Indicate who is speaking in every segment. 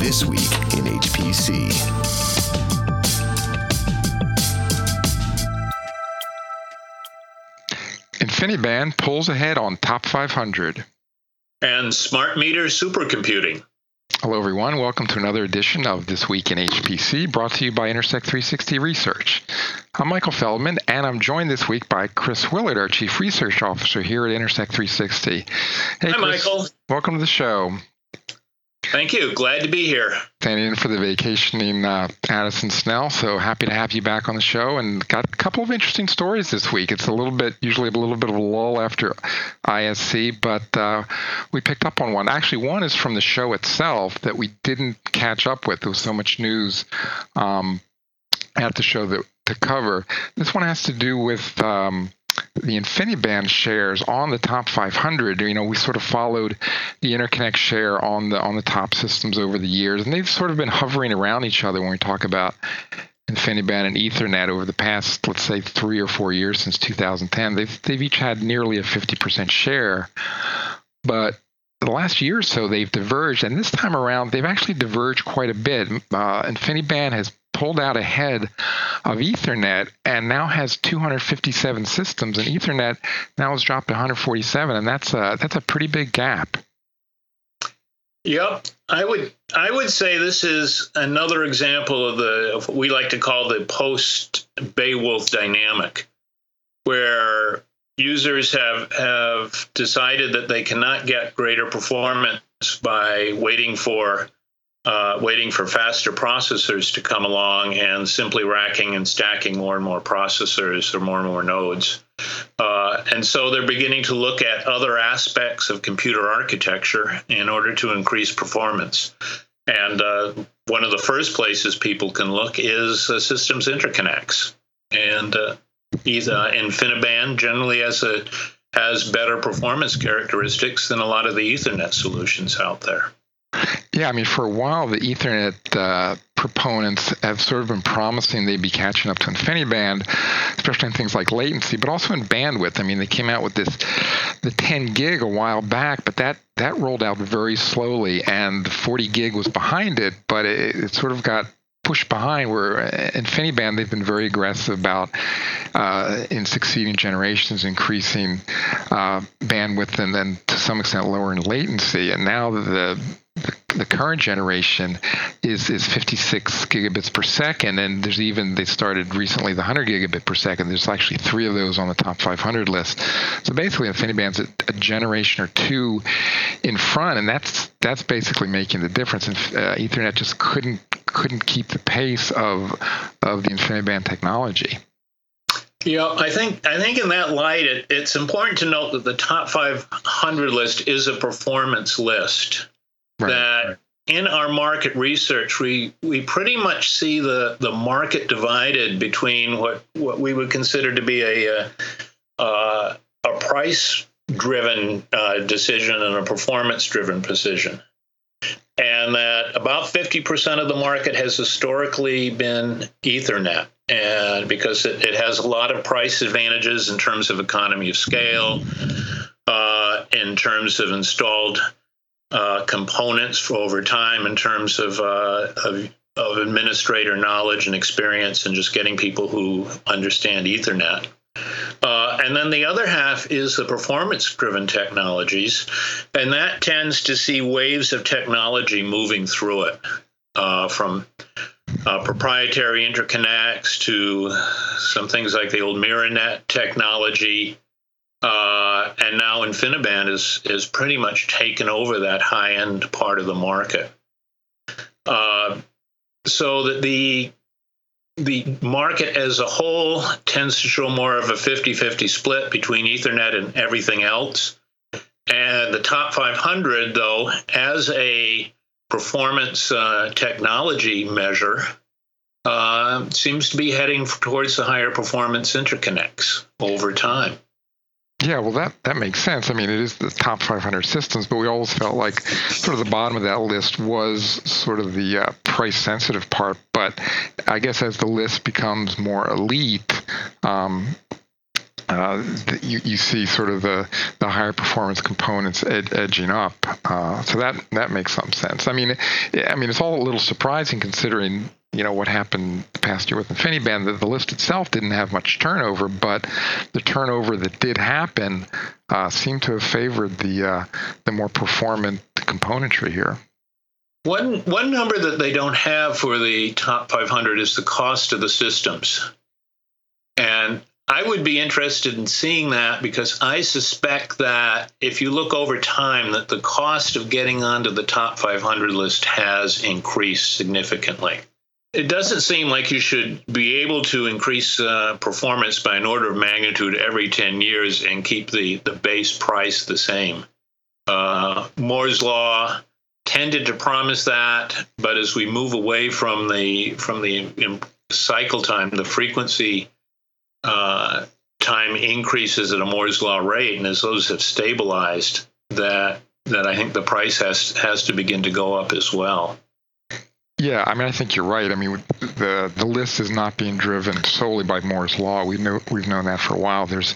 Speaker 1: This Week in HPC.
Speaker 2: InfiniBand pulls ahead on top 500.
Speaker 3: And smart meter supercomputing.
Speaker 2: Hello, everyone. Welcome to another edition of This Week in HPC, brought to you by Intersect 360 Research. I'm Michael Feldman, and I'm joined this week by Chris Willard, our Chief Research Officer here at Intersect 360. Hey,
Speaker 3: Hi,
Speaker 2: Chris,
Speaker 3: Michael.
Speaker 2: Welcome to the show.
Speaker 3: Thank you. Glad to be here.
Speaker 2: Standing in for the vacationing uh, Addison Snell, so happy to have you back on the show. And got a couple of interesting stories this week. It's a little bit, usually a little bit of a lull after ISC, but uh, we picked up on one. Actually, one is from the show itself that we didn't catch up with. There was so much news um, at the show that to cover. This one has to do with. Um, the InfiniBand shares on the top 500. You know, we sort of followed the interconnect share on the on the top systems over the years, and they've sort of been hovering around each other when we talk about InfiniBand and Ethernet over the past, let's say, three or four years since 2010. They've they've each had nearly a 50% share, but the last year or so they've diverged, and this time around they've actually diverged quite a bit. Uh, InfiniBand has pulled out ahead of Ethernet and now has 257 systems, and Ethernet now has dropped to 147, and that's a that's a pretty big gap.
Speaker 3: Yep, I would I would say this is another example of the of what we like to call the post Beowulf dynamic, where users have have decided that they cannot get greater performance by waiting for uh, waiting for faster processors to come along and simply racking and stacking more and more processors or more and more nodes. Uh, and so they're beginning to look at other aspects of computer architecture in order to increase performance. And uh, one of the first places people can look is uh, systems interconnects. And uh, either InfiniBand generally has a has better performance characteristics than a lot of the Ethernet solutions out there.
Speaker 2: Yeah, I mean, for a while, the Ethernet uh, proponents have sort of been promising they'd be catching up to InfiniBand, especially in things like latency, but also in bandwidth. I mean, they came out with this the 10 gig a while back, but that that rolled out very slowly, and the 40 gig was behind it, but it, it sort of got pushed behind where InfiniBand they've been very aggressive about uh, in succeeding generations increasing uh, bandwidth and then to some extent lowering latency and now the the, the current generation is is 56 gigabits per second, and there's even they started recently the 100 gigabit per second. There's actually three of those on the top 500 list. So basically, InfiniBand's a, a generation or two in front, and that's that's basically making the difference. And uh, Ethernet just couldn't couldn't keep the pace of of the InfiniBand technology.
Speaker 3: Yeah, I think I think in that light, it, it's important to note that the top 500 list is a performance list right. that in our market research, we we pretty much see the the market divided between what what we would consider to be a a, uh, a price driven uh, decision and a performance driven decision. And that about 50% of the market has historically been Ethernet. And because it, it has a lot of price advantages in terms of economy of scale, uh, in terms of installed uh, components for over time in terms of, uh, of, of administrator knowledge and experience, and just getting people who understand Ethernet. Uh, and then the other half is the performance driven technologies, and that tends to see waves of technology moving through it uh, from uh, proprietary interconnects to some things like the old Myrinet technology uh, and now InfiniBand is is pretty much taken over that high end part of the market. Uh, so that the the market as a whole tends to show more of a 50-50 split between Ethernet and everything else. And the top 500, though, as a performance uh, technology measure, uh, seems to be heading towards the higher performance interconnects over time.
Speaker 2: Yeah, well, that, that makes sense. I mean, it is the top 500 systems, but we always felt like sort of the bottom of that list was sort of the uh, price sensitive part. But I guess as the list becomes more elite, um, uh, you, you see sort of the, the higher performance components ed- edging up. Uh, so that that makes some sense. I mean, I mean, it's all a little surprising considering you know what happened the past year with the InfiniBand. That the list itself didn't have much turnover, but the turnover that did happen uh, seemed to have favored the uh, the more performant componentry here.
Speaker 3: One one number that they don't have for the top 500 is the cost of the systems. And I would be interested in seeing that because I suspect that if you look over time, that the cost of getting onto the top 500 list has increased significantly. It doesn't seem like you should be able to increase uh, performance by an order of magnitude every 10 years and keep the, the base price the same. Uh, Moore's law tended to promise that, but as we move away from the from the cycle time, the frequency uh, time increases at a Moore's law rate, and as those have stabilized, that that I think the price has has to begin to go up as well.
Speaker 2: Yeah, I mean, I think you're right. I mean, the the list is not being driven solely by Moore's law. We know we've known that for a while. There's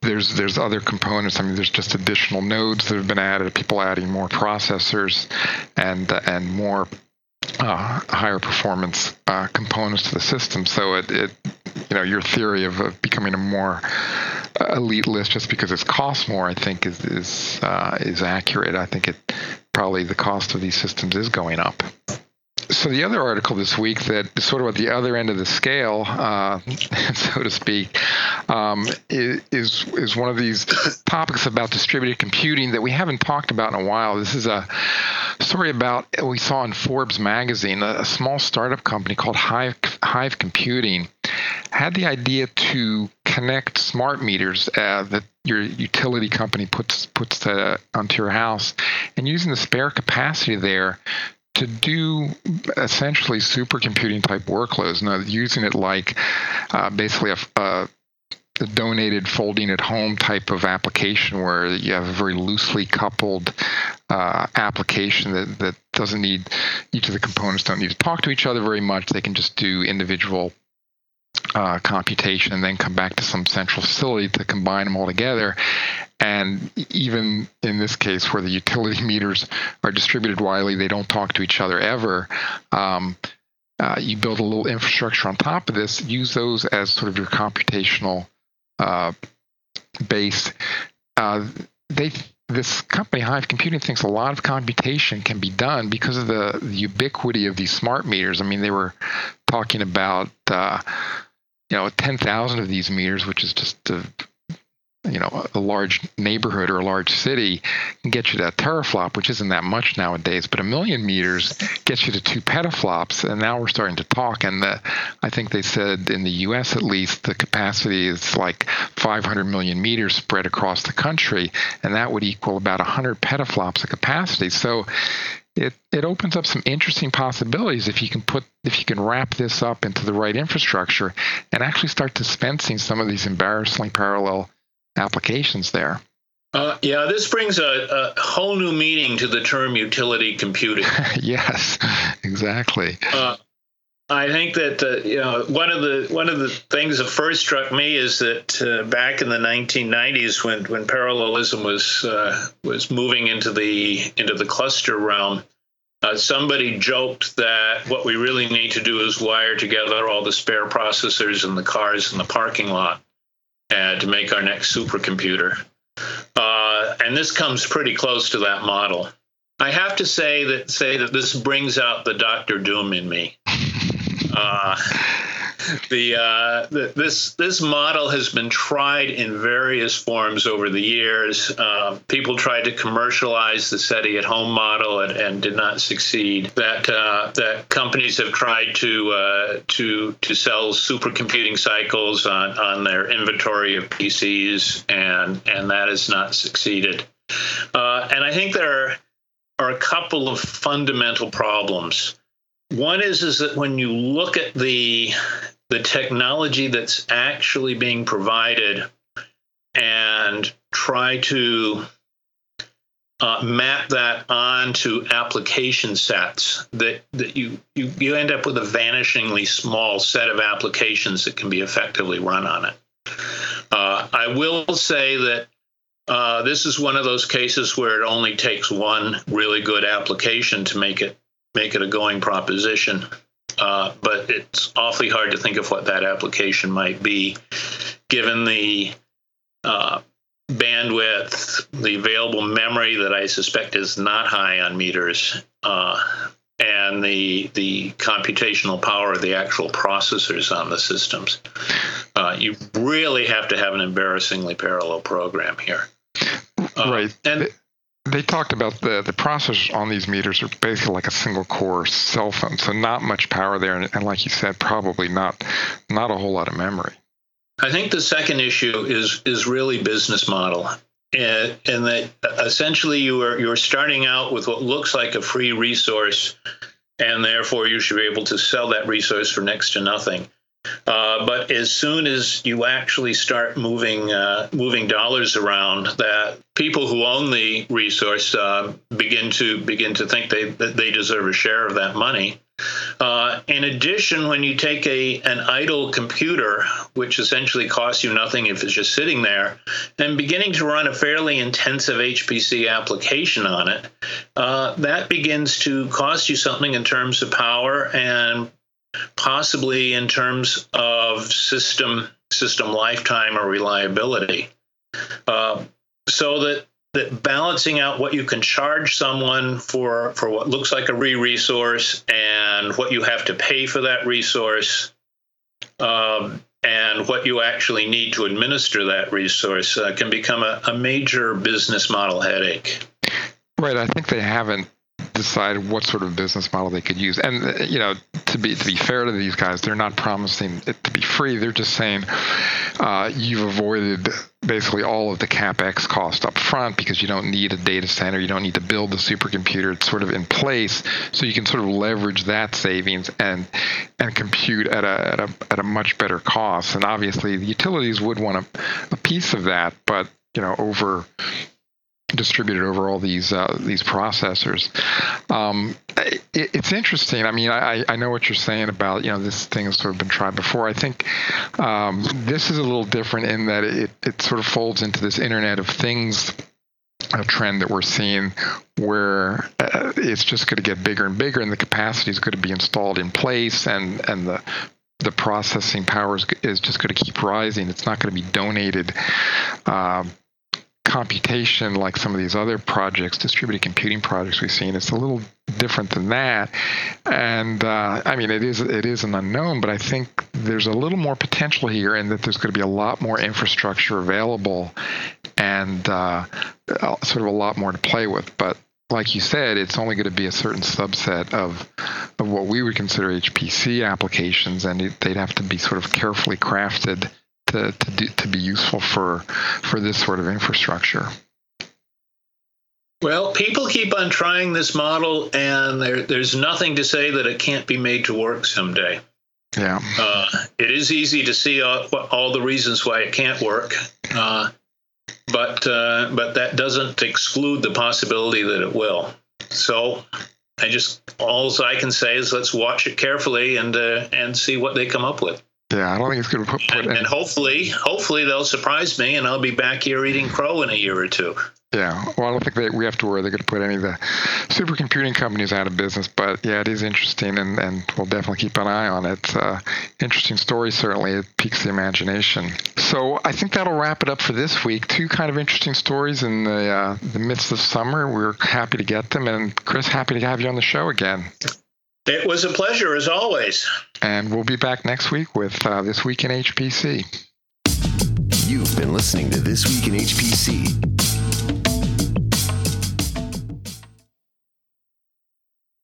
Speaker 2: there's there's other components. I mean, there's just additional nodes that have been added. People adding more processors and and more uh, higher performance uh, components to the system. So it, it you know your theory of, of becoming a more elite list just because it costs more, I think is is uh, is accurate. I think it probably the cost of these systems is going up. So the other article this week that is sort of at the other end of the scale, uh, so to speak, um, is is one of these topics about distributed computing that we haven't talked about in a while. This is a story about we saw in Forbes magazine a, a small startup company called Hive Hive Computing had the idea to connect smart meters uh, that your utility company puts puts onto your house, and using the spare capacity there to do essentially supercomputing type workloads. Now, using it like uh, basically a, a, a, donated folding at home type of application where you have a very loosely coupled uh, application that, that doesn't need each of the components don't need to talk to each other very much. They can just do individual uh, computation and then come back to some central facility to combine them all together. And even in this case, where the utility meters are distributed widely, they don't talk to each other ever. Um, uh, you build a little infrastructure on top of this, use those as sort of your computational uh, base. Uh, they this company Hive Computing thinks a lot of computation can be done because of the, the ubiquity of these smart meters. I mean, they were talking about uh, you know 10,000 of these meters, which is just a, you know a large neighborhood or a large city, can get you to a teraflop, which isn't that much nowadays. But a million meters gets you to two petaflops, and now we're starting to talk. And the, I think they said in the U.S. at least the capacity is like 500 million meters spread across the country, and that would equal about 100 petaflops of capacity. So it, it opens up some interesting possibilities if you can put if you can wrap this up into the right infrastructure and actually start dispensing some of these embarrassingly parallel applications there.
Speaker 3: Uh, yeah, this brings a, a, whole new meaning to the term utility computing.
Speaker 2: yes, exactly. Uh,
Speaker 3: I think that uh, you know one of the one of the things that first struck me is that uh, back in the 1990s, when when parallelism was uh, was moving into the into the cluster realm, uh, somebody joked that what we really need to do is wire together all the spare processors in the cars in the parking lot uh, to make our next supercomputer. Uh, and this comes pretty close to that model. I have to say that say that this brings out the Doctor Doom in me. Uh, the, uh, the, this this model has been tried in various forms over the years. Uh, people tried to commercialize the SETI at home model and, and did not succeed. That uh, that companies have tried to uh, to to sell supercomputing cycles on, on their inventory of PCs, and and that has not succeeded. Uh, and I think there are, are a couple of fundamental problems. One is is that when you look at the the technology that's actually being provided and try to uh, map that onto application sets that, that you, you you end up with a vanishingly small set of applications that can be effectively run on it. Uh, I will say that uh, this is one of those cases where it only takes one really good application to make it make it a going proposition. Uh, but it's awfully hard to think of what that application might be, given the uh, bandwidth, the available memory that I suspect is not high on meters, uh, and the the computational power of the actual processors on the systems. Uh, you really have to have an embarrassingly parallel program here.
Speaker 2: Uh, right. And they, talked about the the processors on these meters are basically like a single core cell phone, so not much power there, and, and like you said, probably not not a whole lot of memory.
Speaker 3: I think the second issue is is really business model. And, and that essentially you are you're starting out with what looks like a free resource, and therefore you should be able to sell that resource for next to nothing. Uh, but as soon as you actually start moving uh, moving dollars around, that people who own the resource uh, begin to begin to think they they deserve a share of that money. Uh, in addition, when you take a an idle computer, which essentially costs you nothing if it's just sitting there, and beginning to run a fairly intensive HPC application on it, uh, that begins to cost you something in terms of power and possibly in terms of system system lifetime or reliability. Uh, so that that balancing out what you can charge someone for for what looks like a re resource and what you have to pay for that resource um, and what you actually need to administer that resource uh, can become a, a major business model headache.
Speaker 2: Right. I think they haven't decide what sort of business model they could use. And uh, you know, to be to be fair to these guys, they're not promising it to be free. They're just saying uh, you've avoided basically all of the capex cost up front because you don't need a data center, you don't need to build the supercomputer. It's sort of in place, so you can sort of leverage that savings and and compute at a at a, at a much better cost. And obviously, the utilities would want a, a piece of that, but you know, over distributed over all these uh, these processors. Um, it, it's interesting. I mean, I, I know what you're saying about you know this thing has sort of been tried before. I think um, this is a little different in that it, it sort of folds into this Internet of Things a trend that we're seeing where uh, it's just going to get bigger and bigger and the capacity is going to be installed in place and and the the processing power is, is just going to keep rising. It's not going to be donated um, computation like some of these other projects, distributed computing projects we've seen. It's a little different than that, and uh, I mean it is it is an unknown, but I think there's a little more potential here, and that there's going to be a lot more infrastructure available, and uh, sort of a lot more to play with. But like you said, it's only going to be a certain subset of of what we would consider HPC applications, and they'd have to be sort of carefully crafted to to, do, to be useful for for this sort of infrastructure.
Speaker 3: Well, people keep on trying this model, and there, there's nothing to say that it can't be made to work someday.
Speaker 2: Yeah.
Speaker 3: Uh, it is easy to see all, all, the reasons why it can't work, uh, but uh, but that doesn't exclude the possibility that it will. So I just all I can say is let's watch it carefully and uh, and see what they come up with.
Speaker 2: Yeah, I don't think it's going to put. put
Speaker 3: and, and hopefully, hopefully they'll surprise me, and I'll be back here eating crow in a year or two.
Speaker 2: Yeah, well, I don't think they, we have to worry they're going to put any of the supercomputing companies out of business. But yeah, it is interesting, and, and we'll definitely keep an eye on it. Uh, interesting story, certainly. It piques the imagination. So I think that'll wrap it up for this week. Two kind of interesting stories in the uh, the midst of summer. We're happy to get them, and Chris, happy to have you on the show again.
Speaker 3: It was a pleasure as always.
Speaker 2: And we'll be back next week with uh, This Week in HPC.
Speaker 1: You've been listening to This Week in HPC